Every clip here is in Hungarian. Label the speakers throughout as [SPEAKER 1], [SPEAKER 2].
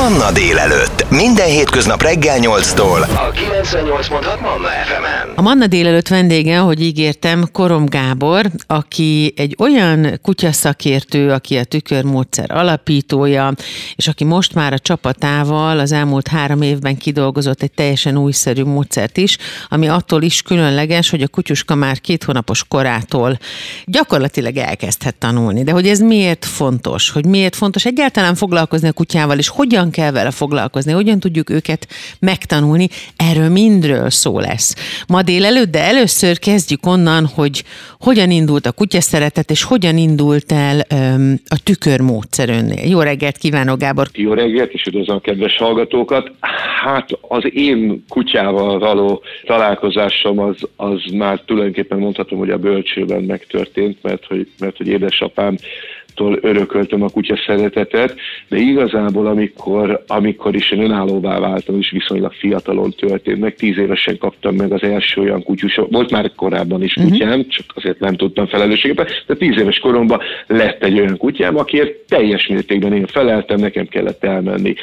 [SPEAKER 1] Manna délelőtt. Minden hétköznap reggel 8-tól. A 98.6 Manna FM-en.
[SPEAKER 2] A Manna délelőtt vendége, ahogy ígértem, Korom Gábor, aki egy olyan kutyaszakértő, aki a tükörmódszer alapítója, és aki most már a csapatával az elmúlt három évben kidolgozott egy teljesen újszerű módszert is, ami attól is különleges, hogy a kutyuska már két hónapos korától gyakorlatilag elkezdhet tanulni. De hogy ez miért fontos? Hogy miért fontos egyáltalán foglalkozni a kutyával, és hogyan kell vele foglalkozni, hogyan tudjuk őket megtanulni, erről mindről szó lesz. Ma délelőtt, de először kezdjük onnan, hogy hogyan indult a kutyaszeretet, és hogyan indult el öm, a tükörmódszer önnél. Jó reggelt kívánok, Gábor!
[SPEAKER 3] Jó reggelt, és üdvözlöm kedves hallgatókat! Hát az én kutyával való találkozásom az, az már tulajdonképpen mondhatom, hogy a bölcsőben megtörtént, mert hogy, mert hogy édesapám tól örököltem a kutya szeretetet, de igazából amikor, amikor is én önállóvá váltam, és viszonylag fiatalon történt meg, tíz évesen kaptam meg az első olyan kutyus, volt már korábban is kutyám, uh-huh. csak azért nem tudtam felelősséget, de tíz éves koromban lett egy olyan kutyám, akiért teljes mértékben én feleltem, nekem kellett elmenni,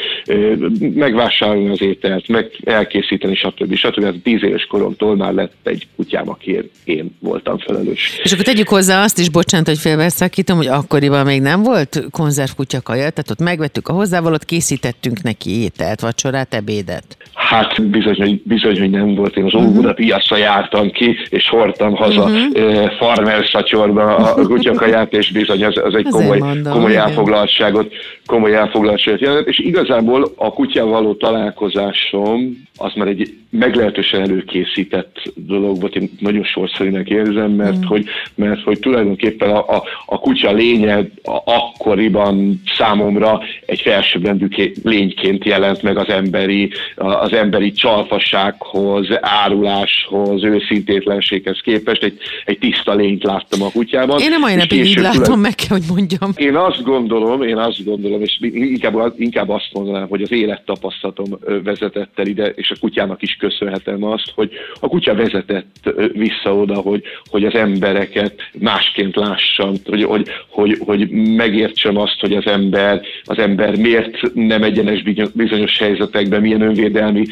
[SPEAKER 3] megvásárolni az ételt, meg elkészíteni, stb. stb. Hát tíz éves koromtól már lett egy kutyám, akiért én voltam felelős.
[SPEAKER 2] És akkor tegyük hozzá azt is, bocsánat, hogy félbeszakítom, hogy akkoriban még nem volt konzervkutya kaja, tehát ott megvettük a hozzávalót, készítettünk neki ételt, vacsorát, ebédet.
[SPEAKER 3] Hát bizony, hogy, bizony, hogy nem volt. Én az uh-huh. Óbuda piacra jártam ki, és hordtam haza uh-huh. farmer szatyorba a kutyakaját, és bizony ez, ez egy komoly, mondom, komoly elfoglaltságot, komoly elfoglaltságot jelent. És igazából a kutyával való találkozásom az már egy meglehetősen előkészített dolog volt, én nagyon sorszerűnek érzem, mert, mm. hogy, mert hogy tulajdonképpen a, a, a kutya lénye a, akkoriban számomra egy felsőbbrendű lényként jelent meg az emberi, az emberi csalfassághoz, áruláshoz, őszintétlenséghez képest, egy, egy tiszta lényt láttam a kutyában.
[SPEAKER 2] Én nem olyan napig így látom, meg kell, hogy mondjam.
[SPEAKER 3] Én azt gondolom, én azt gondolom, és inkább, inkább azt mondanám, hogy az élettapasztalatom vezetett el ide, és a kutyának is köszönhetem azt, hogy a kutya vezetett vissza oda, hogy, hogy az embereket másként lássam, hogy, hogy, hogy, hogy megértsem azt, hogy az ember, az ember miért nem egyenes bizonyos helyzetekben, milyen önvédelmi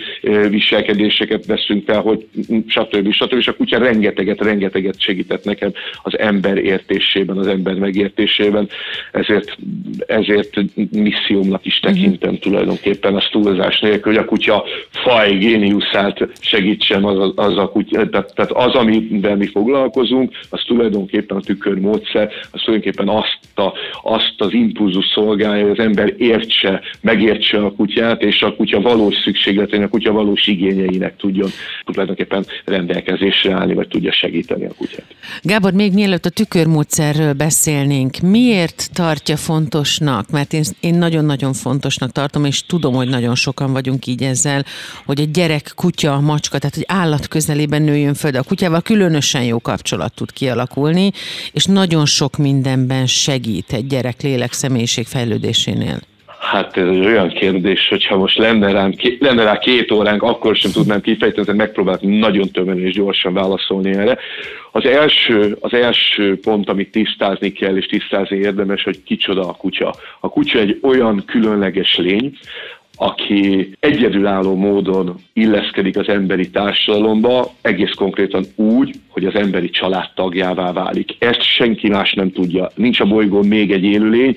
[SPEAKER 3] viselkedéseket veszünk fel, hogy stb. stb. És a kutya rengeteget, rengeteget segített nekem az ember értésében, az ember megértésében, ezért, ezért missziómnak is tekintem uh-huh. tulajdonképpen az túlzás nélkül, hogy a kutya faj géniuszát segítsem az, az a kutya, tehát, tehát az, amiben mi foglalkozunk, az tulajdonképpen a tükörmódszer, az tulajdonképpen azt, a, azt az impulzus szolgálja, hogy az ember értse, megértse a kutyát, és a kutya valós szükségletének, a kutya valós igényeinek tudjon tulajdonképpen rendelkezésre állni, vagy tudja segíteni a kutyát.
[SPEAKER 2] Gábor, még mielőtt a tükörmódszerről beszélnénk, miért tartja fontosnak, mert én, én nagyon-nagyon fontosnak tartom, és tudom, hogy nagyon sokan vagyunk így ezzel, hogy egy gyerek, kutya, macska, tehát hogy állat közelében nőjön föl, de a kutyával különösen jó kapcsolat tud kialakulni, és nagyon sok mindenben segít egy gyerek lélek személyiség fejlődésénél.
[SPEAKER 3] Hát ez egy olyan kérdés, hogyha most lenne, rám, lenne rá két óránk, akkor sem tudnám kifejteni, tehát megpróbáltam nagyon tömören és gyorsan válaszolni erre. Az első, az első pont, amit tisztázni kell, és tisztázni érdemes, hogy kicsoda a kutya. A kutya egy olyan különleges lény, aki egyedülálló módon illeszkedik az emberi társadalomba, egész konkrétan úgy, hogy az emberi család tagjává válik. Ezt senki más nem tudja. Nincs a bolygón még egy élőlény,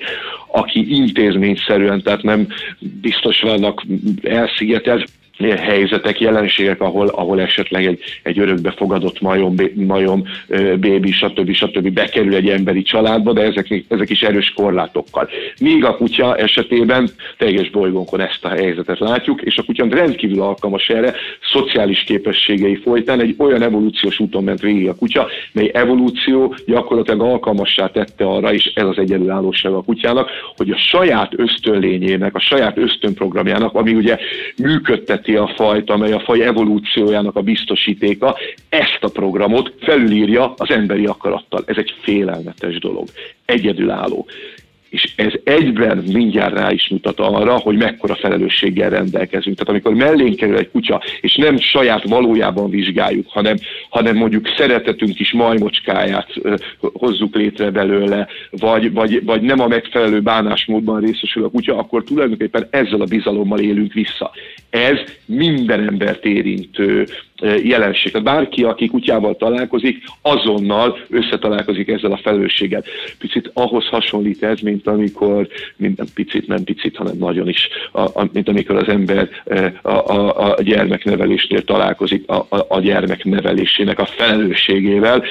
[SPEAKER 3] aki intézményszerűen, tehát nem biztos vannak elszigetelt, helyzetek, jelenségek, ahol, ahol esetleg egy, egy örökbefogadott majom, majom, bébi, stb. stb. bekerül egy emberi családba, de ezek, ezek is erős korlátokkal. Míg a kutya esetében teljes bolygónkon ezt a helyzetet látjuk, és a kutya rendkívül alkalmas erre, szociális képességei folytán egy olyan evolúciós úton ment végig a kutya, mely evolúció gyakorlatilag alkalmassá tette arra, és ez az egyedülállóság a kutyának, hogy a saját ösztönlényének, a saját ösztönprogramjának, ami ugye működteti a fajt, amely a faj evolúciójának a biztosítéka, ezt a programot felülírja az emberi akarattal. Ez egy félelmetes dolog. Egyedülálló és ez egyben mindjárt rá is mutat arra, hogy mekkora felelősséggel rendelkezünk. Tehát amikor mellénk kerül egy kutya, és nem saját valójában vizsgáljuk, hanem, hanem mondjuk szeretetünk kis majmocskáját hozzuk létre belőle, vagy, vagy, vagy nem a megfelelő bánásmódban részesül a kutya, akkor tulajdonképpen ezzel a bizalommal élünk vissza. Ez minden embert érintő jelenség. Tehát bárki, aki kutyával találkozik, azonnal összetalálkozik ezzel a felelősséggel. Picit ahhoz hasonlít ez, mint amikor, mint nem picit, nem picit, hanem nagyon is, a, a, mint amikor az ember a, a, a gyermeknevelésnél találkozik a, a, a gyermeknevelésének a felelősségével.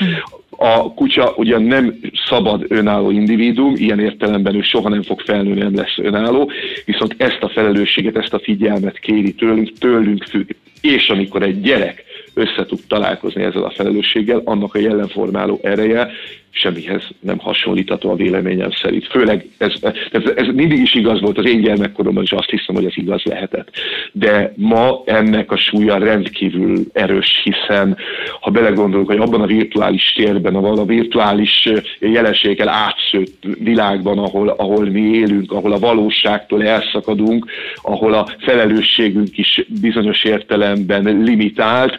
[SPEAKER 3] A kutya ugyan nem szabad önálló individuum, ilyen értelemben ő soha nem fog felnőni, nem lesz önálló, viszont ezt a felelősséget, ezt a figyelmet kéri tőlünk, tőlünk függ. És amikor egy gyerek össze találkozni ezzel a felelősséggel, annak a jelenformáló ereje semmihez nem hasonlítható a véleményem szerint. Főleg ez, ez, ez mindig is igaz volt az én gyermekkoromban, és azt hiszem, hogy ez igaz lehetett. De ma ennek a súlya rendkívül erős, hiszen ha belegondolunk, hogy abban a virtuális térben, ahol a virtuális jelenséggel átszőtt világban, ahol, ahol mi élünk, ahol a valóságtól elszakadunk, ahol a felelősségünk is bizonyos értelemben limitált,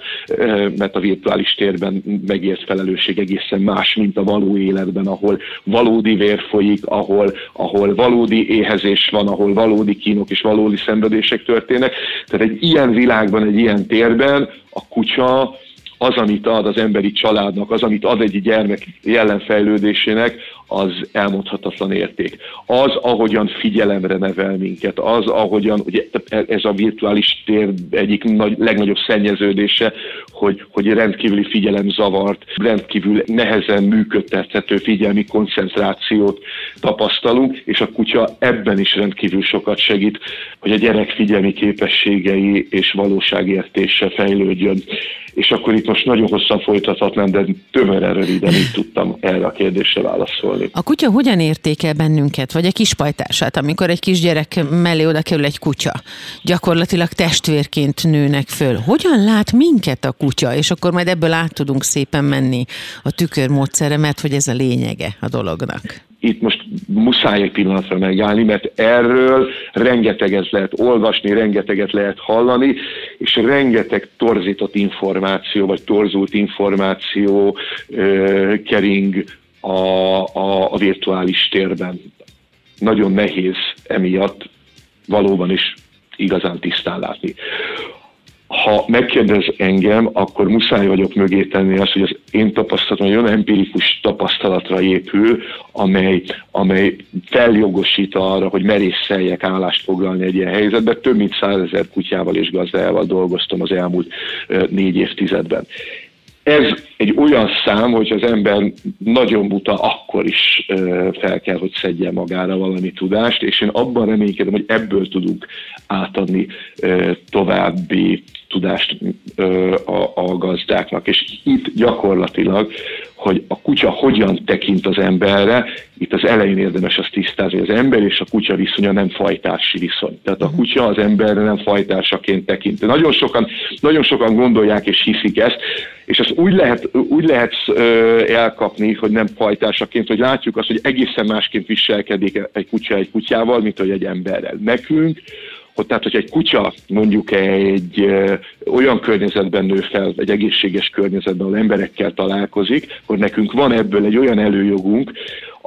[SPEAKER 3] mert a virtuális térben megért felelősség egészen más, mint a való életben, ahol valódi vér folyik, ahol, ahol valódi éhezés van, ahol valódi kínok és valódi szenvedések történnek. Tehát egy ilyen világban, egy ilyen térben a kutya az, amit ad az emberi családnak, az, amit ad egy gyermek jelenfejlődésének, az elmondhatatlan érték. Az, ahogyan figyelemre nevel minket, az, ahogyan, ugye ez a virtuális tér egyik nagy, legnagyobb szennyeződése, hogy, hogy rendkívüli zavart, rendkívül nehezen működtethető figyelmi koncentrációt tapasztalunk, és a kutya ebben is rendkívül sokat segít, hogy a gyerek figyelmi képességei és valóságértése fejlődjön. És akkor itt most nagyon hosszan folytathatnám, de tömören röviden így tudtam erre a kérdésre válaszolni.
[SPEAKER 2] A kutya hogyan értékel bennünket, vagy a kispajtását, amikor egy kisgyerek mellé oda kerül egy kutya? Gyakorlatilag testvérként nőnek föl. Hogyan lát minket a kutya? És akkor majd ebből át tudunk szépen menni a tükörmódszere, mert hogy ez a lényege a dolognak
[SPEAKER 3] itt most muszáj egy pillanatra megállni, mert erről rengeteget lehet olvasni, rengeteget lehet hallani, és rengeteg torzított információ, vagy torzult információ ö, kering a, a, a virtuális térben. Nagyon nehéz emiatt valóban is igazán tisztán látni ha megkérdez engem, akkor muszáj vagyok mögé tenni azt, hogy az én tapasztalatom egy olyan empirikus tapasztalatra épül, amely, amely feljogosít arra, hogy merészeljek állást foglalni egy ilyen helyzetben. Több mint százezer kutyával és gazdájával dolgoztam az elmúlt négy évtizedben. Ez egy olyan szám, hogy az ember nagyon buta, akkor is fel kell, hogy szedje magára valami tudást, és én abban reménykedem, hogy ebből tudunk átadni további tudást a, a gazdáknak. És itt gyakorlatilag, hogy a kutya hogyan tekint az emberre, itt az elején érdemes azt tisztázni, hogy az ember és a kutya viszonya nem fajtársi viszony. Tehát a mhm. kutya az emberre nem fajtársaként tekint. Nagyon sokan, nagyon sokan gondolják és hiszik ezt, és ezt úgy lehet, úgy lehet elkapni, hogy nem fajtársaként, hogy látjuk azt, hogy egészen másként viselkedik egy kutya egy kutyával, mint hogy egy emberrel. Nekünk hogy tehát, hogy egy kutya mondjuk egy ö, olyan környezetben nő fel, egy egészséges környezetben, ahol emberekkel találkozik, hogy nekünk van ebből egy olyan előjogunk,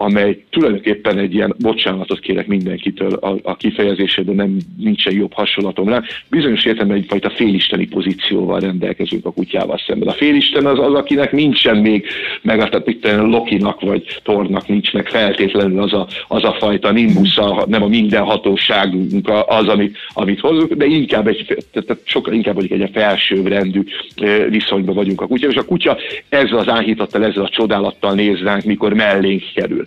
[SPEAKER 3] amely tulajdonképpen egy ilyen, bocsánatot kérek mindenkitől a, a kifejezésében, nem nincsen jobb hasonlatom rá, bizonyos értelemben egyfajta félisteni pozícióval rendelkezünk a kutyával szemben. A félisten az az, akinek nincsen még, meg a, itt Lokinak vagy Tornak nincs meg feltétlenül az a, az a fajta nimbusza, nem a mindenhatóságunk az, amit, amit hozunk, de inkább egy, tehát sokkal inkább vagyunk egy felsőbbrendű viszonyban vagyunk a kutya, és a kutya ezzel az áhítattal, ezzel a csodálattal néz ránk, mikor mellénk kerül.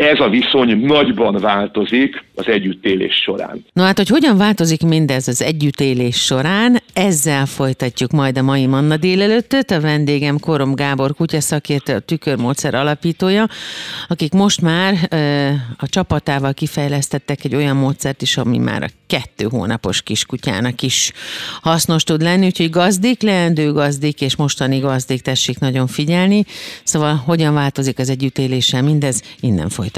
[SPEAKER 3] Ez a viszony nagyban változik az együttélés során.
[SPEAKER 2] No hát, hogy hogyan változik mindez az együttélés során, ezzel folytatjuk majd a mai Manna délelőttöt. A vendégem Korom Gábor kutyaszakértő, a tükörmódszer alapítója, akik most már a csapatával kifejlesztettek egy olyan módszert is, ami már a kettő hónapos kiskutyának is hasznos tud lenni, úgyhogy gazdik, leendő gazdik és mostani gazdik tessék nagyon figyelni. Szóval hogyan változik az együttéléssel mindez, innen folytatjuk.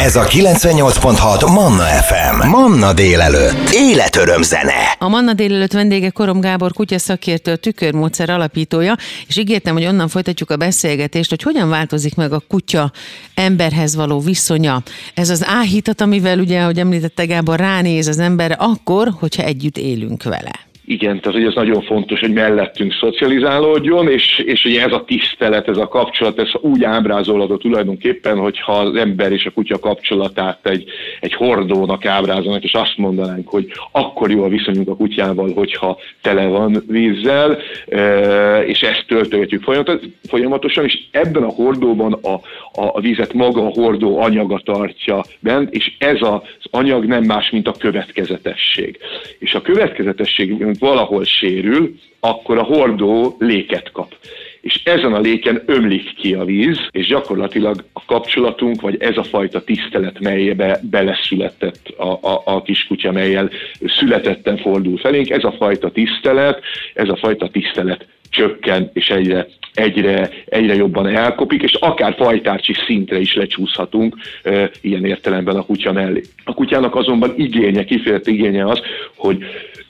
[SPEAKER 1] Ez a 98.6 Manna FM. Manna délelőtt. Életöröm zene.
[SPEAKER 2] A Manna délelőtt vendége Korom Gábor kutya szakértő, a tükörmódszer alapítója, és ígértem, hogy onnan folytatjuk a beszélgetést, hogy hogyan változik meg a kutya emberhez való viszonya. Ez az áhítat, amivel ugye, ahogy említette Gábor, ránéz az emberre akkor, hogyha együtt élünk vele.
[SPEAKER 3] Igen, tehát hogy ez nagyon fontos, hogy mellettünk szocializálódjon, és, és ugye ez a tisztelet, ez a kapcsolat, ez úgy ábrázolható tulajdonképpen, hogyha az ember és a kutya kapcsolatát egy, egy hordónak ábrázolnak, és azt mondanánk, hogy akkor jó a viszonyunk a kutyával, hogyha tele van vízzel, e, és ezt töltögetjük folyamatosan, és ebben a hordóban a, a, a vizet maga a hordó anyaga tartja bent, és ez az anyag nem más, mint a következetesség. És a következetesség valahol sérül, akkor a hordó léket kap. És ezen a léken ömlik ki a víz, és gyakorlatilag a kapcsolatunk, vagy ez a fajta tisztelet, melybe beleszületett a, a, a kiskutya, melyel születetten fordul felénk, ez a fajta tisztelet, ez a fajta tisztelet csökken, és egyre, egyre, egyre jobban elkopik, és akár fajtárcsi szintre is lecsúszhatunk e, ilyen értelemben a kutya mellé. A kutyának azonban igénye, kifejezett igénye az, hogy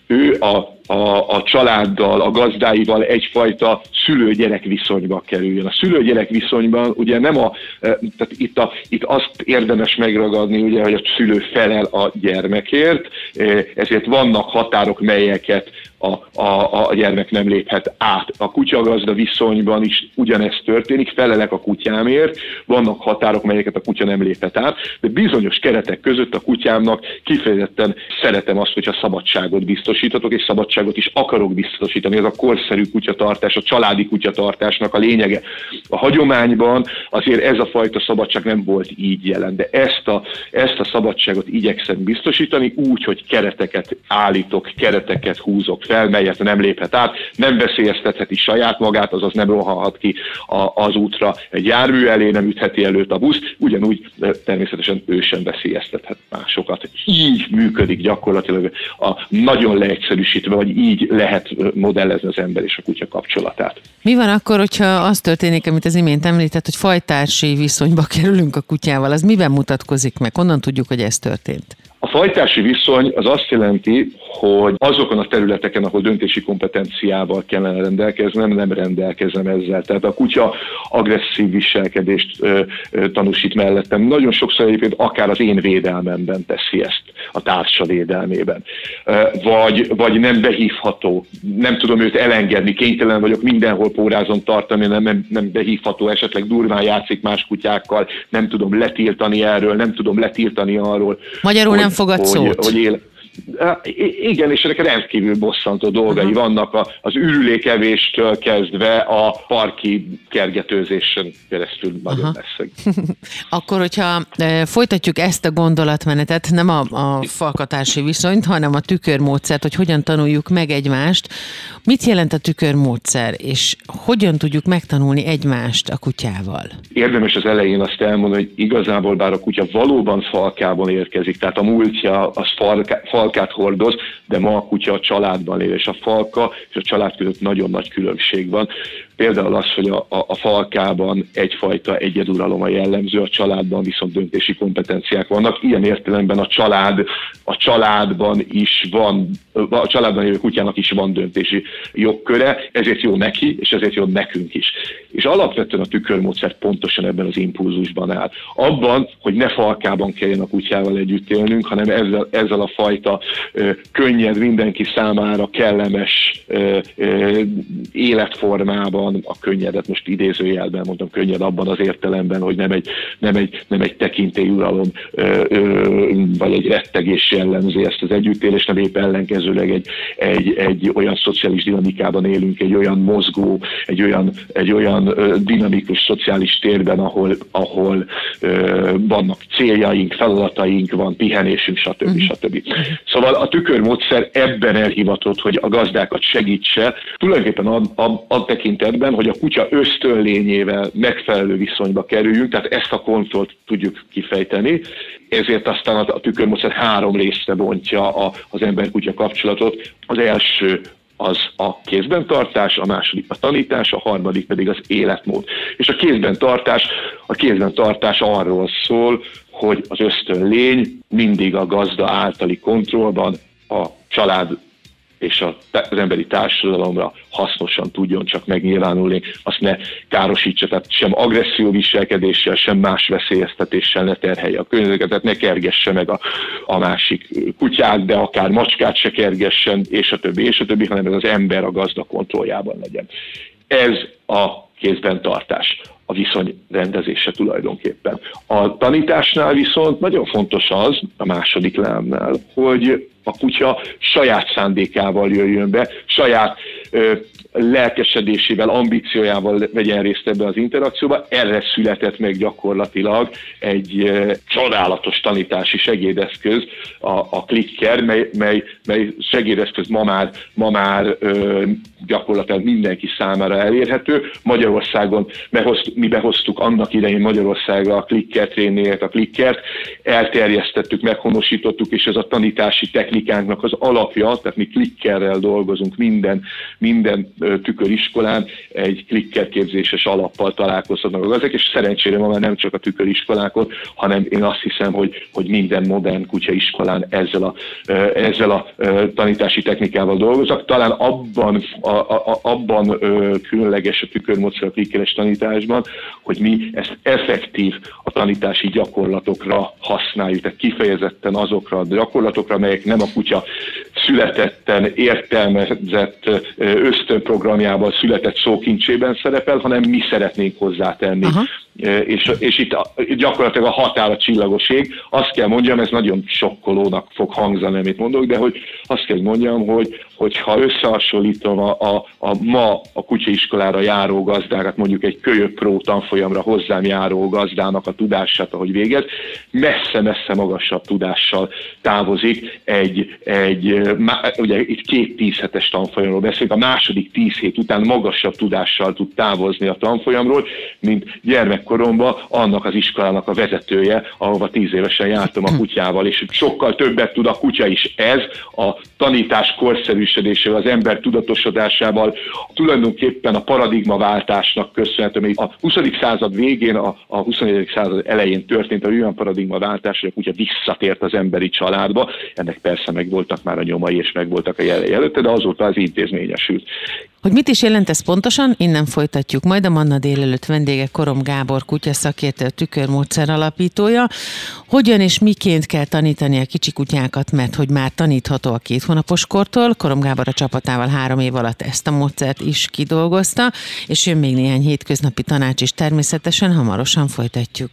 [SPEAKER 3] ő a, a, a családdal, a gazdáival egyfajta szülő-gyerek viszonyba kerüljön. A szülő-gyerek viszonyban ugye nem a, e, tehát itt, a, itt azt érdemes megragadni, ugye, hogy a szülő felel a gyermekért, e, ezért vannak határok, melyeket a, a, a gyermek nem léphet át. A kutyagazda viszonyban is ugyanezt történik, felelek a kutyámért, vannak határok, melyeket a kutya nem léphet át, de bizonyos keretek között a kutyámnak kifejezetten szeretem azt, hogyha szabadságot biztosítatok, és szabadságot is akarok biztosítani. Ez a korszerű kutyatartás, a családi kutyatartásnak a lényege. A hagyományban azért ez a fajta szabadság nem volt így jelen, de ezt a, ezt a szabadságot igyekszem biztosítani úgy, hogy kereteket állítok, kereteket húzok fel, melyet nem léphet át, nem veszélyeztetheti saját magát, azaz nem rohanhat ki a, az útra egy jármű elé, nem ütheti előtt a busz, ugyanúgy természetesen ő sem veszélyeztethet másokat. Így működik gyakorlatilag a nagyon leegyszerűsítve, így lehet modellezni az ember és a kutya kapcsolatát.
[SPEAKER 2] Mi van akkor, hogyha az történik, amit az imént említett, hogy fajtársi viszonyba kerülünk a kutyával, az miben mutatkozik meg? Honnan tudjuk, hogy ez történt?
[SPEAKER 3] A fajtási viszony az azt jelenti, hogy azokon a területeken, ahol döntési kompetenciával kellene rendelkeznem, nem rendelkezem ezzel. Tehát a kutya agresszív viselkedést ö, ö, tanúsít mellettem. Nagyon sokszor egyébként akár az én védelmemben teszi ezt, a társa védelmében. Ö, vagy, vagy nem behívható, nem tudom őt elengedni, kénytelen vagyok mindenhol pórázon tartani, nem, nem, nem behívható, esetleg durván játszik más kutyákkal, nem tudom letiltani erről, nem tudom letiltani arról.
[SPEAKER 2] Magyarul hogy, nem fogad
[SPEAKER 3] hogy,
[SPEAKER 2] szót.
[SPEAKER 3] Hogy él, igen, és ennek rendkívül bosszantó dolgai uh-huh. vannak a, az ürülékevéstől kezdve a parki kergetőzésen keresztül nagyon uh-huh. messze.
[SPEAKER 2] Akkor, hogyha e, folytatjuk ezt a gondolatmenetet, nem a, a falkatási viszonyt, hanem a tükörmódszert, hogy hogyan tanuljuk meg egymást. Mit jelent a tükörmódszer, és hogyan tudjuk megtanulni egymást a kutyával?
[SPEAKER 3] Érdemes az elején azt elmondani, hogy igazából bár a kutya valóban falkában érkezik, tehát a múltja az falka, fal falkát hordoz, de ma a kutya a családban él, és a falka és a család között nagyon nagy különbség van. Például az, hogy a, a, a falkában egyfajta egyeduralom a jellemző, a családban viszont döntési kompetenciák vannak. Ilyen értelemben a család, a családban is van, a családban élő kutyának is van döntési jogköre, ezért jó neki, és ezért jó nekünk is. És alapvetően a tükörmódszer pontosan ebben az impulzusban áll. Abban, hogy ne falkában kelljen a kutyával együtt élnünk, hanem ezzel, ezzel a fajta ö, könnyed, mindenki számára kellemes ö, ö, életformában, van a könnyedet, most idézőjelben mondom könnyed abban az értelemben, hogy nem egy, nem egy, nem egy tekintélyuralom vagy egy rettegés jellemzi ezt az együttélést, nem épp ellenkezőleg egy, egy, egy olyan szociális dinamikában élünk, egy olyan mozgó, egy olyan, egy olyan dinamikus szociális térben, ahol, ahol vannak céljaink, feladataink, van pihenésünk, stb. Uh-huh. stb. Szóval a tükörmódszer ebben elhivatott, hogy a gazdákat segítse, tulajdonképpen a, a, a tekintetben, ebben, hogy a kutya ösztönlényével megfelelő viszonyba kerüljünk, tehát ezt a kontrollt tudjuk kifejteni, ezért aztán a tükörmódszer három részre bontja az ember-kutya kapcsolatot. Az első az a kézben tartás, a második a tanítás, a harmadik pedig az életmód. És a kézben tartás, a kézben tartás arról szól, hogy az ösztön lény mindig a gazda általi kontrollban a család és az emberi társadalomra hasznosan tudjon csak megnyilvánulni, azt ne károsítsa, tehát sem agresszió viselkedéssel, sem más veszélyeztetéssel ne terhelje a környezetet, ne kergesse meg a, a másik kutyát, de akár macskát se kergessen, és a többi, és a többi, hanem ez az ember a gazda kontrolljában legyen. Ez a kézben tartás a viszony rendezése tulajdonképpen. A tanításnál viszont nagyon fontos az, a második lámnál, hogy a kutya saját szándékával jöjjön be, saját ö, lelkesedésével, ambíciójával vegyen részt ebbe az interakcióba. Erre született meg gyakorlatilag egy ö, csodálatos tanítási segédeszköz, a, a Clicker, mely, mely, mely segédeszköz ma már, ma már ö, gyakorlatilag mindenki számára elérhető. Magyarországon behozt, mi behoztuk annak idején Magyarországra a Clicker trénért, a Clickert, elterjesztettük, meghonosítottuk, és ez a tanítási technika technikánknak az alapja, tehát mi klikkerrel dolgozunk minden, minden tüköriskolán, egy klikker képzéses alappal találkozhatnak ezek, és szerencsére ma már nem csak a tüköriskolákon, hanem én azt hiszem, hogy, hogy minden modern kutyaiskolán ezzel a, ezzel a tanítási technikával dolgoznak. Talán abban, a, a, abban különleges a tükörmódszer a klikkeres tanításban, hogy mi ezt effektív a tanítási gyakorlatokra használjuk, tehát kifejezetten azokra a gyakorlatokra, amelyek nem a a kutya születetten értelmezett ösztönprogramjában született szókincsében szerepel, hanem mi szeretnénk hozzátenni. Aha. És, és itt gyakorlatilag a határ a csillagoség. Azt kell mondjam, ez nagyon sokkolónak fog hangzani, amit mondok, de hogy azt kell mondjam, hogy, hogyha összehasonlítom a, a, a ma a kutyaiskolára járó gazdákat, mondjuk egy kölyök pró tanfolyamra hozzám járó gazdának a tudását, ahogy végez, messze-messze magasabb tudással távozik egy, egy ugye itt két tíz tanfolyamról beszélünk, a második tíz hét után magasabb tudással tud távozni a tanfolyamról, mint gyermekkoromban annak az iskolának a vezetője, ahova tíz évesen jártam a kutyával, és sokkal többet tud a kutya is. Ez a tanítás korszerűsödésével, az ember tudatosodásával, tulajdonképpen a paradigmaváltásnak köszönhető, még a 20. század végén, a, a 21. század elején történt a olyan paradigmaváltás, hogy a kutya visszatért az emberi családba, ennek persze meg voltak már a nyomai, és meg voltak a jelei előtte, de azóta az intézményesült.
[SPEAKER 2] Hogy mit is jelent ez pontosan, innen folytatjuk. Majd a Manna délelőtt vendége Korom Gábor kutya szakértő, a tükörmódszer alapítója. Hogyan és miként kell tanítani a kicsi kutyákat, mert hogy már tanítható a két hónapos kortól. Korom Gábor a csapatával három év alatt ezt a módszert is kidolgozta, és jön még néhány hétköznapi tanács is természetesen, hamarosan folytatjuk.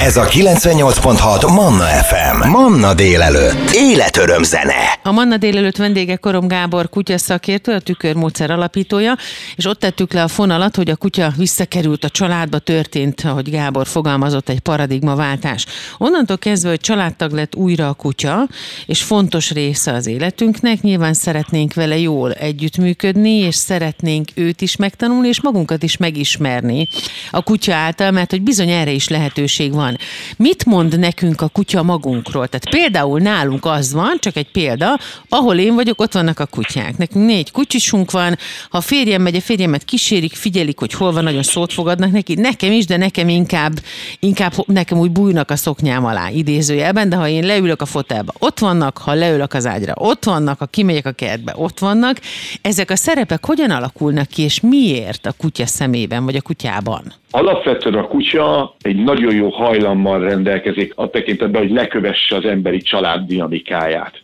[SPEAKER 1] Ez a 98.6 Manna FM. Manna délelőtt. Életöröm zene.
[SPEAKER 2] A Manna délelőtt vendége Korom Gábor kutya szakértő, a tükörmódszer alapítója, és ott tettük le a fonalat, hogy a kutya visszakerült a családba, történt, ahogy Gábor fogalmazott, egy paradigmaváltás. Onnantól kezdve, hogy családtag lett újra a kutya, és fontos része az életünknek, nyilván szeretnénk vele jól együttműködni, és szeretnénk őt is megtanulni, és magunkat is megismerni a kutya által, mert hogy bizony erre is lehetőség van. Mit mond nekünk a kutya magunkról? Tehát például nálunk az van, csak egy példa, ahol én vagyok, ott vannak a kutyák. Nekünk négy kutyusunk van, ha a férjem megy, a férjemet kísérik, figyelik, hogy hol van, nagyon szót fogadnak neki. Nekem is, de nekem inkább, inkább nekem úgy bújnak a szoknyám alá, idézőjelben, de ha én leülök a fotelba, ott vannak, ha leülök az ágyra, ott vannak, ha kimegyek a kertbe, ott vannak. Ezek a szerepek hogyan alakulnak ki, és miért a kutya szemében, vagy a kutyában?
[SPEAKER 3] Alapvetően a kutya egy nagyon jó hajlammal rendelkezik a tekintetben, hogy lekövesse az emberi család dinamikáját.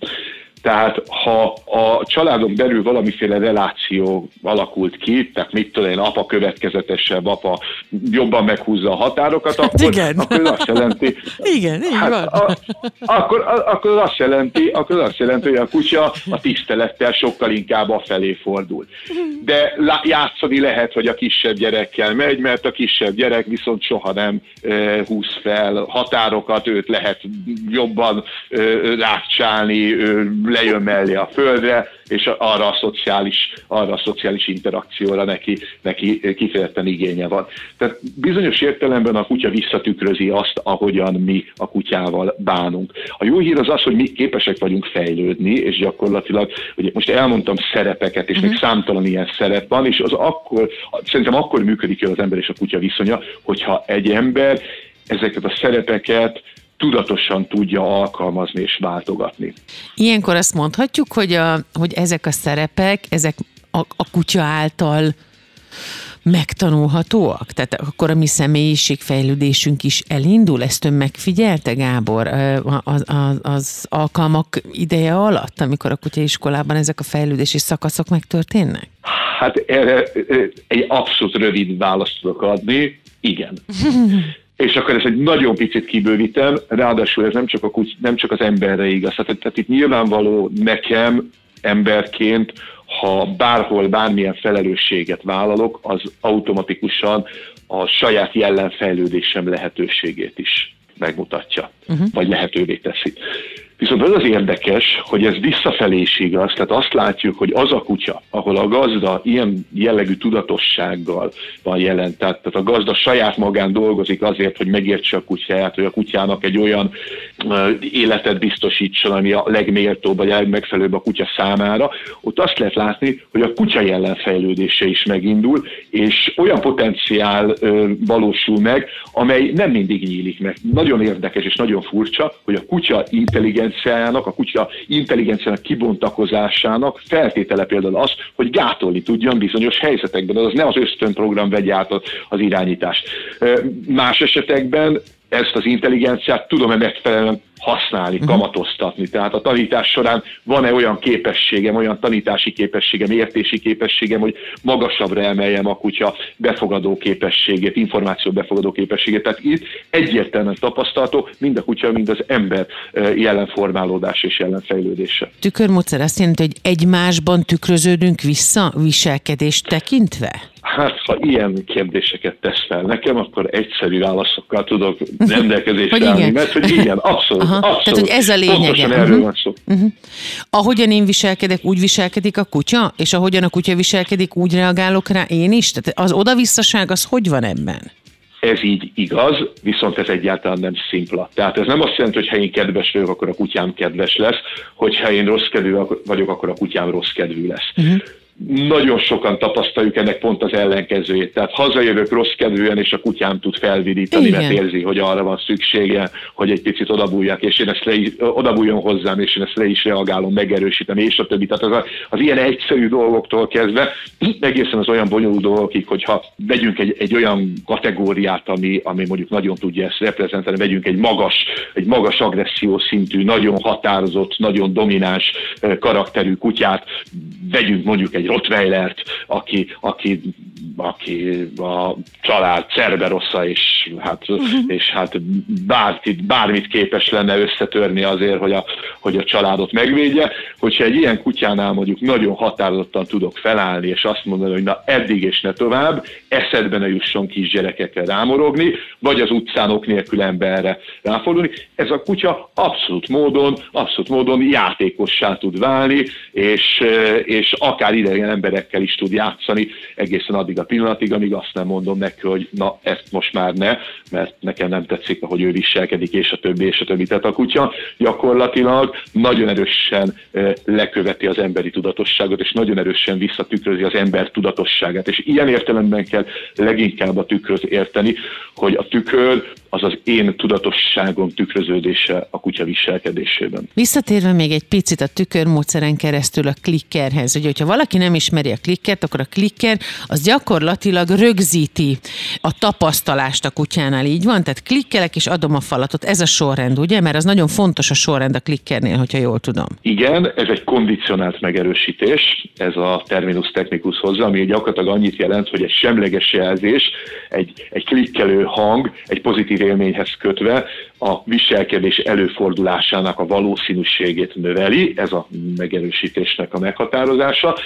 [SPEAKER 3] Tehát ha a családon belül valamiféle reláció alakult ki, tehát mit tudom én, apa következetesebb, apa jobban meghúzza a határokat, akkor, igen. akkor azt jelenti...
[SPEAKER 2] Igen, így hát, van. A,
[SPEAKER 3] akkor, a, akkor azt jelenti, akkor azt jelenti, hogy a kutya a tisztelettel sokkal inkább afelé fordul. De játszani lehet, hogy a kisebb gyerekkel megy, mert a kisebb gyerek viszont soha nem e, húz fel határokat, őt lehet jobban e, rákcsálni, e, lejön mellé a földre, és arra a szociális, arra a szociális interakcióra neki, neki kifejezetten igénye van. Tehát bizonyos értelemben a kutya visszatükrözi azt, ahogyan mi a kutyával bánunk. A jó hír az az, hogy mi képesek vagyunk fejlődni, és gyakorlatilag, ugye most elmondtam szerepeket, és uh-huh. még mhm. számtalan ilyen szerep van, és az akkor, szerintem akkor működik jól az ember és a kutya viszonya, hogyha egy ember ezeket a szerepeket tudatosan tudja alkalmazni és váltogatni.
[SPEAKER 2] Ilyenkor azt mondhatjuk, hogy, a, hogy ezek a szerepek, ezek a, a kutya által megtanulhatóak? Tehát akkor a mi személyiségfejlődésünk is elindul? Ezt ön megfigyelte, Gábor, az, az, az alkalmak ideje alatt, amikor a kutyaiskolában ezek a fejlődési szakaszok megtörténnek?
[SPEAKER 3] Hát erre egy abszolút rövid választ tudok adni. Igen. és akkor ez egy nagyon picit kibővítem, ráadásul ez nem csak, a kuty, nem csak az emberre igaz. Tehát, tehát itt nyilvánvaló nekem emberként, ha bárhol bármilyen felelősséget vállalok, az automatikusan a saját jellemfejlődésem lehetőségét is megmutatja, uh-huh. vagy lehetővé teszi. Viszont az az érdekes, hogy ez visszafelé is igaz, tehát azt látjuk, hogy az a kutya, ahol a gazda ilyen jellegű tudatossággal van jelen, tehát, tehát a gazda saját magán dolgozik azért, hogy megértse a kutyáját, hogy a kutyának egy olyan uh, életet biztosítson, ami a legméltóbb, vagy a legmegfelelőbb a kutya számára, ott azt lehet látni, hogy a kutya jelenfejlődése is megindul, és olyan potenciál uh, valósul meg, amely nem mindig nyílik meg. Nagyon érdekes és nagyon furcsa, hogy a kutya intelligencia intelligenciájának, a kutya intelligenciának kibontakozásának feltétele például az, hogy gátolni tudjon bizonyos helyzetekben. Az nem az ösztönprogram vegye át az irányítást. Más esetekben ezt az intelligenciát tudom-e megfelelően használni, uh-huh. kamatoztatni. Tehát a tanítás során van-e olyan képességem, olyan tanítási képességem, értési képességem, hogy magasabbra emeljem a kutya befogadó képességét, információ befogadó képességét. Tehát itt egyértelműen tapasztalható mind a kutya, mind az ember jelenformálódás és jelenfejlődése.
[SPEAKER 2] Tükörmódszer azt jelenti, hogy egymásban tükröződünk vissza viselkedést tekintve?
[SPEAKER 3] Hát, ha ilyen kérdéseket tesz fel nekem, akkor egyszerű válaszokkal tudok rendelkezésre állni, mert hogy igen, abszolút, Aha. abszolút.
[SPEAKER 2] Tehát, hogy ez a lényege.
[SPEAKER 3] erről uh-huh. van szó. Uh-huh.
[SPEAKER 2] Ahogyan én viselkedek, úgy viselkedik a kutya, és ahogyan a kutya viselkedik, úgy reagálok rá én is? Tehát az oda-visszaság az hogy van ebben?
[SPEAKER 3] Ez így igaz, viszont ez egyáltalán nem szimpla. Tehát ez nem azt jelenti, hogy ha én kedves vagyok, akkor a kutyám kedves lesz, hogyha én rossz kedvű vagyok, akkor a kutyám rossz kedvű lesz. Uh-huh nagyon sokan tapasztaljuk ennek pont az ellenkezőjét. Tehát hazajövök rossz kedvűen, és a kutyám tud felvidítani, Igen. mert érzi, hogy arra van szüksége, hogy egy picit odabújjak, és én ezt le, odabújjon hozzám, és én ezt le is reagálom, megerősítem, és a többi. Tehát az, a, az ilyen egyszerű dolgoktól kezdve egészen az olyan bonyolult dolgokig, hogyha vegyünk egy, egy olyan kategóriát, ami, ami mondjuk nagyon tudja ezt reprezentálni, vegyünk egy magas, egy magas agresszió szintű, nagyon határozott, nagyon domináns karakterű kutyát, vegyünk mondjuk egy egy Rottweilert, aki, aki, aki a család Cerberosza, és hát, uh-huh. és hát bármit, bármit képes lenne összetörni azért, hogy a, hogy a családot megvédje. Hogyha egy ilyen kutyánál mondjuk nagyon határozottan tudok felállni, és azt mondani, hogy na eddig és ne tovább, eszedbe ne jusson kisgyerekekkel rámorogni, vagy az utcán ok nélkül emberre ráfordulni, ez a kutya abszolút módon, abszolút módon játékossá tud válni, és, és akár ide idegen emberekkel is tud játszani egészen addig a pillanatig, amíg azt nem mondom neki, hogy na ezt most már ne, mert nekem nem tetszik, ahogy ő viselkedik, és a többi, és a többi. Tehát a kutya gyakorlatilag nagyon erősen leköveti az emberi tudatosságot, és nagyon erősen visszatükrözi az ember tudatosságát. És ilyen értelemben kell leginkább a tükröz érteni, hogy a tükör az az én tudatosságom tükröződése a kutya viselkedésében.
[SPEAKER 2] Visszatérve még egy picit a tükörmódszeren keresztül a klikkerhez, hogy hogyha valaki nem ismeri a klikkert, akkor a klikker az gyakorlatilag rögzíti a tapasztalást a kutyánál, így van? Tehát klikkelek és adom a falatot. Ez a sorrend, ugye? Mert az nagyon fontos a sorrend a klikkernél, hogyha jól tudom.
[SPEAKER 3] Igen, ez egy kondicionált megerősítés, ez a terminus technicus hozzá, ami gyakorlatilag annyit jelent, hogy egy semleges jelzés, egy, egy klikkelő hang, egy pozitív élményhez kötve a viselkedés előfordulásának a valószínűségét növeli, ez a megerősítésnek a meghatározása.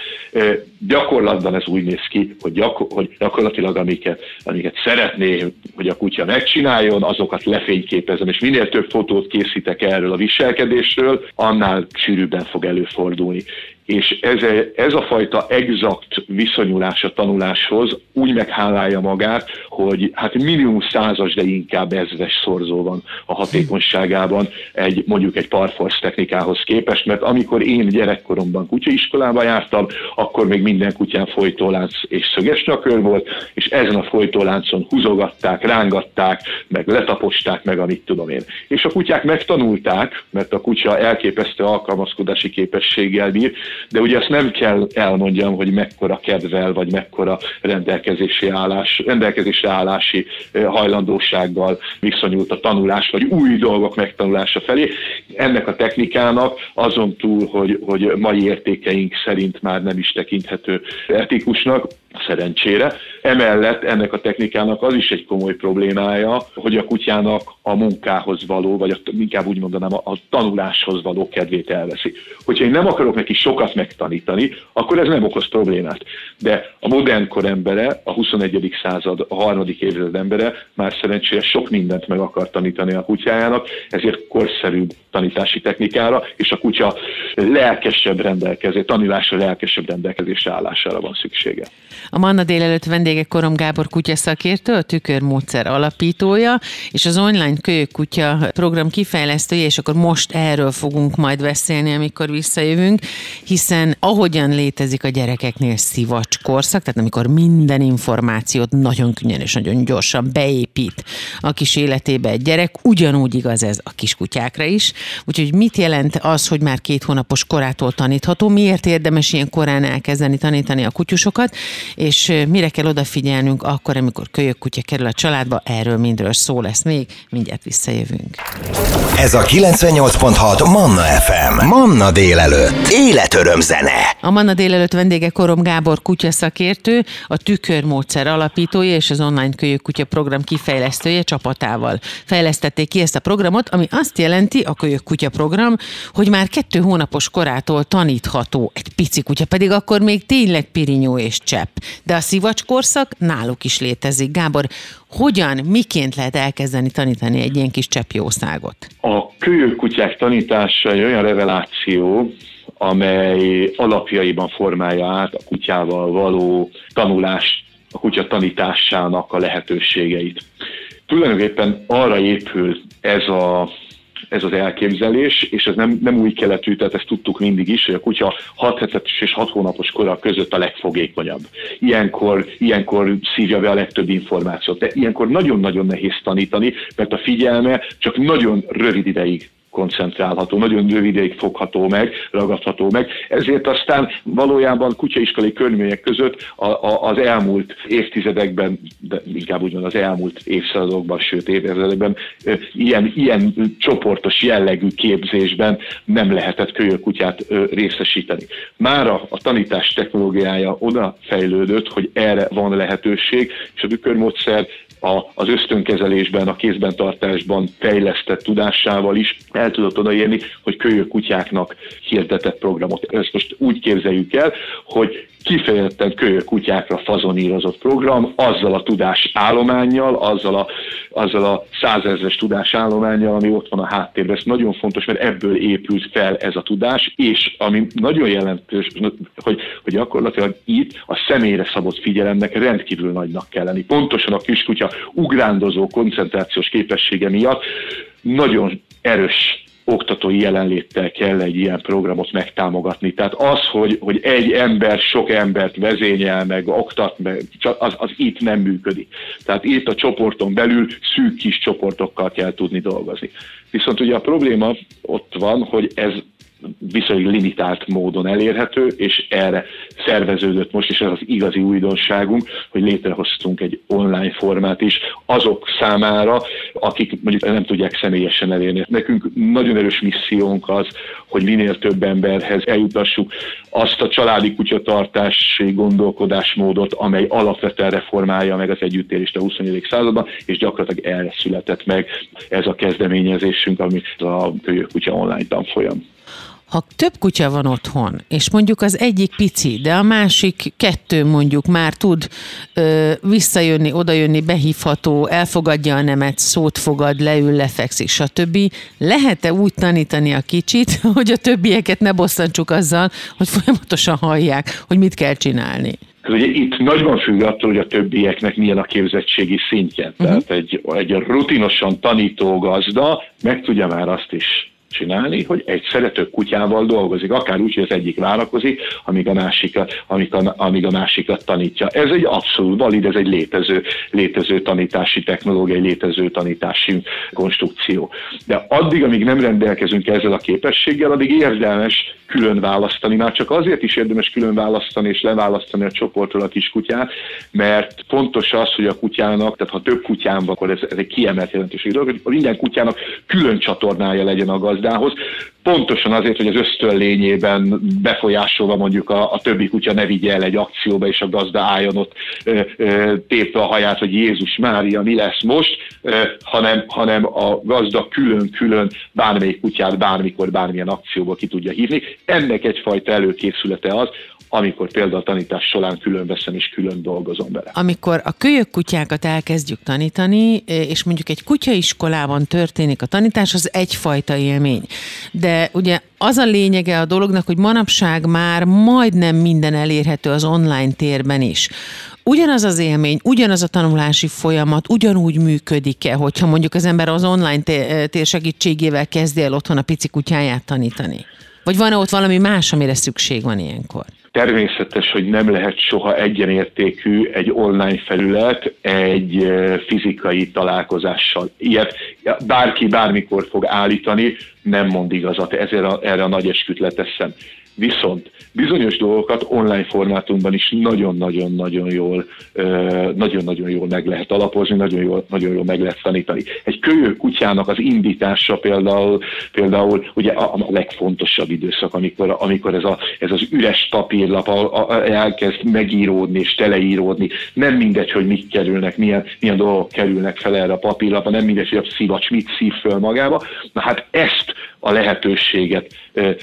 [SPEAKER 3] Gyakorlatban ez úgy néz ki, hogy, gyakor- hogy gyakorlatilag amiket, amiket szeretné, hogy a kutya megcsináljon, azokat lefényképezem, és minél több fotót készítek erről a viselkedésről, annál sűrűbben fog előfordulni és ez, ez a fajta exakt viszonyulás a tanuláshoz úgy meghálálja magát, hogy hát minimum százas, de inkább ezres szorzó van a hatékonyságában egy mondjuk egy parforce technikához képest, mert amikor én gyerekkoromban kutyaiskolába jártam, akkor még minden kutyán folytólánc és szöges nyakör volt, és ezen a folytóláncon húzogatták, rángatták, meg letaposták meg, amit tudom én. És a kutyák megtanulták, mert a kutya elképesztő alkalmazkodási képességgel bír, de ugye azt nem kell elmondjam, hogy mekkora kedvel, vagy mekkora rendelkezési állás, rendelkezésre állási hajlandósággal viszonyult a tanulás, vagy új dolgok megtanulása felé. Ennek a technikának azon túl, hogy, hogy mai értékeink szerint már nem is tekinthető etikusnak, szerencsére. Emellett ennek a technikának az is egy komoly problémája, hogy a kutyának a munkához való, vagy a, inkább úgy mondanám, a, tanuláshoz való kedvét elveszi. Hogyha én nem akarok neki sokat megtanítani, akkor ez nem okoz problémát. De a modern kor embere, a 21. század, a harmadik évzized embere már szerencsére sok mindent meg akar tanítani a kutyájának, ezért korszerűbb tanítási technikára, és a kutya lelkesebb rendelkezés, tanulásra lelkesebb rendelkezésre állására van szüksége.
[SPEAKER 2] A Manna délelőtt vendége Korom Gábor kutyaszakértő, a tükörmódszer alapítója, és az online kölyök kutya program kifejlesztője, és akkor most erről fogunk majd beszélni, amikor visszajövünk, hiszen ahogyan létezik a gyerekeknél szivacs korszak, tehát amikor minden információt nagyon könnyen és nagyon gyorsan beépít a kis életébe egy gyerek, ugyanúgy igaz ez a kiskutyákra is. Úgyhogy mit jelent az, hogy már két hónapos korától tanítható? Miért érdemes ilyen korán elkezdeni tanítani a kutyusokat? És mire kell odafigyelnünk akkor, amikor kölyök kutya kerül a családba, erről mindről szó lesz még, mindjárt visszajövünk.
[SPEAKER 1] Ez a 98.6 Manna FM. Manna délelőtt. Életöröm zene.
[SPEAKER 2] A Manna délelőtt vendége Korom Gábor kutyaszakértő, a tükörmódszer alapítója és az online kölyök kutya program kifejlesztője csapatával. Fejlesztették ki ezt a programot, ami azt jelenti, a kölyök kutya program, hogy már kettő hónapos korától tanítható egy pici kutya, pedig akkor még tényleg pirinyó és csepp. De a szivacs korszak náluk is létezik. Gábor, hogyan, miként lehet elkezdeni tanítani egy ilyen kis cseppjószágot?
[SPEAKER 3] A kölyökkutyák tanítása egy olyan reveláció, amely alapjaiban formálja át a kutyával való tanulás, a kutya tanításának a lehetőségeit. Tulajdonképpen arra épül ez a ez az elképzelés, és ez nem, nem új keletű, tehát ezt tudtuk mindig is, hogy a kutya 6 hetes és 6 hónapos kora között a legfogékonyabb. Ilyenkor, ilyenkor szívja be a legtöbb információt, de ilyenkor nagyon-nagyon nehéz tanítani, mert a figyelme csak nagyon rövid ideig koncentrálható, nagyon rövid ideig fogható meg, ragadható meg. Ezért aztán valójában kutyaiskolai körülmények között a, a, az elmúlt évtizedekben, de inkább úgy van az elmúlt évszázadokban, sőt évezredekben ilyen, ilyen csoportos jellegű képzésben nem lehetett kölyökutyát részesíteni. Mára a tanítás technológiája oda fejlődött, hogy erre van lehetőség, és a tükörmódszer a, az ösztönkezelésben, a kézben tartásban fejlesztett tudásával is el tudott odaérni, hogy kölyök kutyáknak hirdetett programot. Ezt most úgy képzeljük el, hogy kifejezetten kölyök kutyákra fazonírozott program, azzal a tudás állományjal, azzal a, azzal a százezres tudás állományjal, ami ott van a háttérben. Ez nagyon fontos, mert ebből épült fel ez a tudás, és ami nagyon jelentős, hogy, hogy gyakorlatilag itt a személyre szabott figyelemnek rendkívül nagynak kell lenni. Pontosan a kiskutya ugrándozó koncentrációs képessége miatt nagyon erős oktatói jelenléttel kell egy ilyen programot megtámogatni. Tehát az, hogy, hogy egy ember sok embert vezényel meg, oktat meg, az, az itt nem működik. Tehát itt a csoporton belül szűk kis csoportokkal kell tudni dolgozni. Viszont ugye a probléma ott van, hogy ez viszonylag limitált módon elérhető, és erre szerveződött most, és ez az igazi újdonságunk, hogy létrehoztunk egy online formát is azok számára, akik mondjuk nem tudják személyesen elérni. Nekünk nagyon erős missziónk az, hogy minél több emberhez eljutassuk azt a családi kutyatartási gondolkodásmódot, amely alapvetően reformálja meg az együttélést a 21. században, és gyakorlatilag erre született meg ez a kezdeményezésünk, ami a Kölyök Kutya online tanfolyam.
[SPEAKER 2] Ha több kutya van otthon, és mondjuk az egyik pici, de a másik kettő mondjuk már tud ö, visszajönni, odajönni, behívható, elfogadja a nemet, szót fogad, leül, lefekszik, stb. Lehet-e úgy tanítani a kicsit, hogy a többieket ne bosszantsuk azzal, hogy folyamatosan hallják, hogy mit kell csinálni?
[SPEAKER 3] Ez ugye itt nagyban függ attól, hogy a többieknek milyen a képzettségi szintje. Uh-huh. Tehát egy, egy rutinosan tanító gazda meg tudja már azt is csinálni, hogy egyszerre több kutyával dolgozik, akár úgy, hogy az egyik várakozik, amíg a, másikat, amíg a, amíg a másikat tanítja. Ez egy abszolút valid, ez egy létező, létező tanítási technológia, egy létező tanítási konstrukció. De addig, amíg nem rendelkezünk ezzel a képességgel, addig érdemes külön választani, már csak azért is érdemes külön választani és leválasztani a csoportról a kiskutyát, mert fontos az, hogy a kutyának, tehát ha több kutyám van, akkor ez, ez egy kiemelt jelentőség dolog, hogy minden kutyának külön csatornája legyen a gazdához, pontosan azért, hogy az ösztön lényében befolyásolva mondjuk a, a többi kutya ne vigye el egy akcióba, és a gazda álljon ott ö, ö, tépve a haját, hogy Jézus Mária, mi lesz most, ö, hanem, hanem a gazda külön-külön bármelyik kutyát bármikor, bármilyen akcióba ki tudja hívni. Ennek egyfajta előkészülete az, amikor például a tanítás során külön veszem és külön dolgozom vele.
[SPEAKER 2] Amikor a kölyök kutyákat elkezdjük tanítani, és mondjuk egy kutyaiskolában történik a tanítás, az egyfajta élmény. De ugye az a lényege a dolognak, hogy manapság már majdnem minden elérhető az online térben is. Ugyanaz az élmény, ugyanaz a tanulási folyamat ugyanúgy működik-e, hogyha mondjuk az ember az online tér segítségével kezdi el otthon a pici kutyáját tanítani? Vagy van-e ott valami más, amire szükség van ilyenkor?
[SPEAKER 3] Természetes, hogy nem lehet soha egyenértékű egy online felület egy fizikai találkozással. Ilyet bárki bármikor fog állítani, nem mond igazat, ezért erre a nagy esküt leteszem. Viszont bizonyos dolgokat online formátumban is nagyon-nagyon-nagyon jól, nagyon-nagyon jól meg lehet alapozni, nagyon jól, nagyon jól meg lehet tanítani. Egy kölyök kutyának az indítása például, például ugye a, a legfontosabb időszak, amikor, amikor ez, a, ez az üres papírlap a, a, elkezd megíródni és teleíródni. Nem mindegy, hogy mit kerülnek, milyen, milyen dolgok kerülnek fel erre a papírlapra, nem mindegy, hogy a szivacs mit szív föl magába. Na hát ezt a lehetőséget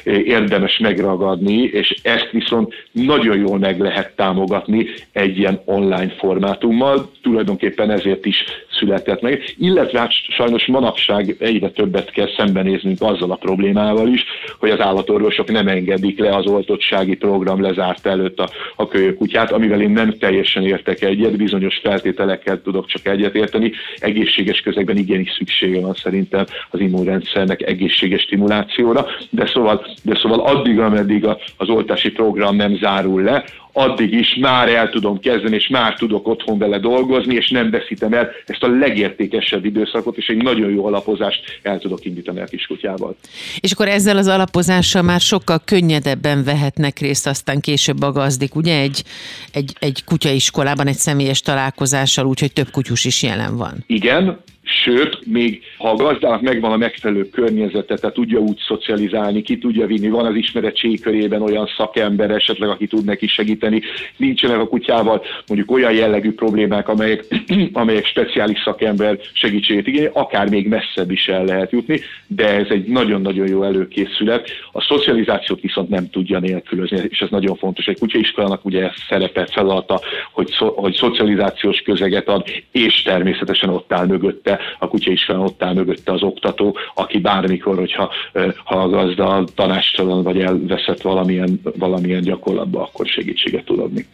[SPEAKER 3] érdemes megragadni, és ezt viszont nagyon jól meg lehet támogatni egy ilyen online formátummal, tulajdonképpen ezért is született meg, illetve hát sajnos manapság egyre többet kell szembenéznünk azzal a problémával is, hogy az állatorvosok nem engedik le az oltottsági program lezárt előtt a, a kölyökutyát, amivel én nem teljesen értek egyet, bizonyos feltételekkel tudok csak egyet érteni. Egészséges közegben igenis szüksége van szerintem az immunrendszernek egészséges stimulációra, de szóval, de szóval addig, ameddig az oltási program nem zárul le, addig is már el tudom kezdeni, és már tudok otthon vele dolgozni, és nem veszítem el ezt a legértékesebb időszakot, és egy nagyon jó alapozást el tudok indítani a kiskutyával.
[SPEAKER 2] És akkor ezzel az alapozással már sokkal könnyedebben vehetnek részt aztán később a gazdik, ugye egy, egy, egy kutyaiskolában, egy személyes találkozással, úgyhogy több kutyus is jelen van.
[SPEAKER 3] Igen, Sőt, még ha a gazdának megvan a megfelelő környezete, tehát tudja úgy szocializálni, ki tudja vinni, van az ismeretség körében olyan szakember esetleg, aki tud neki segíteni, nincsenek a kutyával mondjuk olyan jellegű problémák, amelyek, amelyek speciális szakember segítségét igényel, akár még messzebb is el lehet jutni, de ez egy nagyon-nagyon jó előkészület. A szocializációt viszont nem tudja nélkülözni, és ez nagyon fontos. Egy kutyaiskolának ugye szerepe feladata, hogy, szo- hogy szocializációs közeget ad, és természetesen ott áll mögötte a kutya is fel ott áll mögötte az oktató, aki bármikor, hogyha ha a gazda tanástalan vagy elveszett valamilyen, valamilyen gyakorlatba, akkor segítséget tud adni.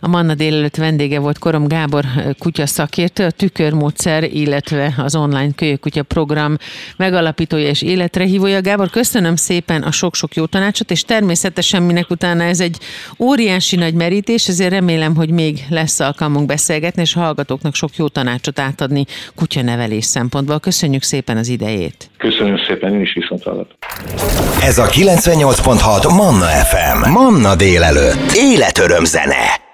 [SPEAKER 2] A Manna délelőtt vendége volt Korom Gábor kutya szakértő, a tükörmódszer, illetve az online kölyökutya program megalapítója és életre hívója. Gábor, köszönöm szépen a sok-sok jó tanácsot, és természetesen minek utána ez egy óriási nagy merítés, ezért remélem, hogy még lesz alkalmunk beszélgetni, és a hallgatóknak sok jó tanácsot átadni kutyanevelésről nevelés szempontból. Köszönjük szépen az idejét.
[SPEAKER 3] Köszönöm szépen, én is viszont hallott.
[SPEAKER 1] Ez a 98.6 Manna FM. Manna délelőtt. Életöröm zene.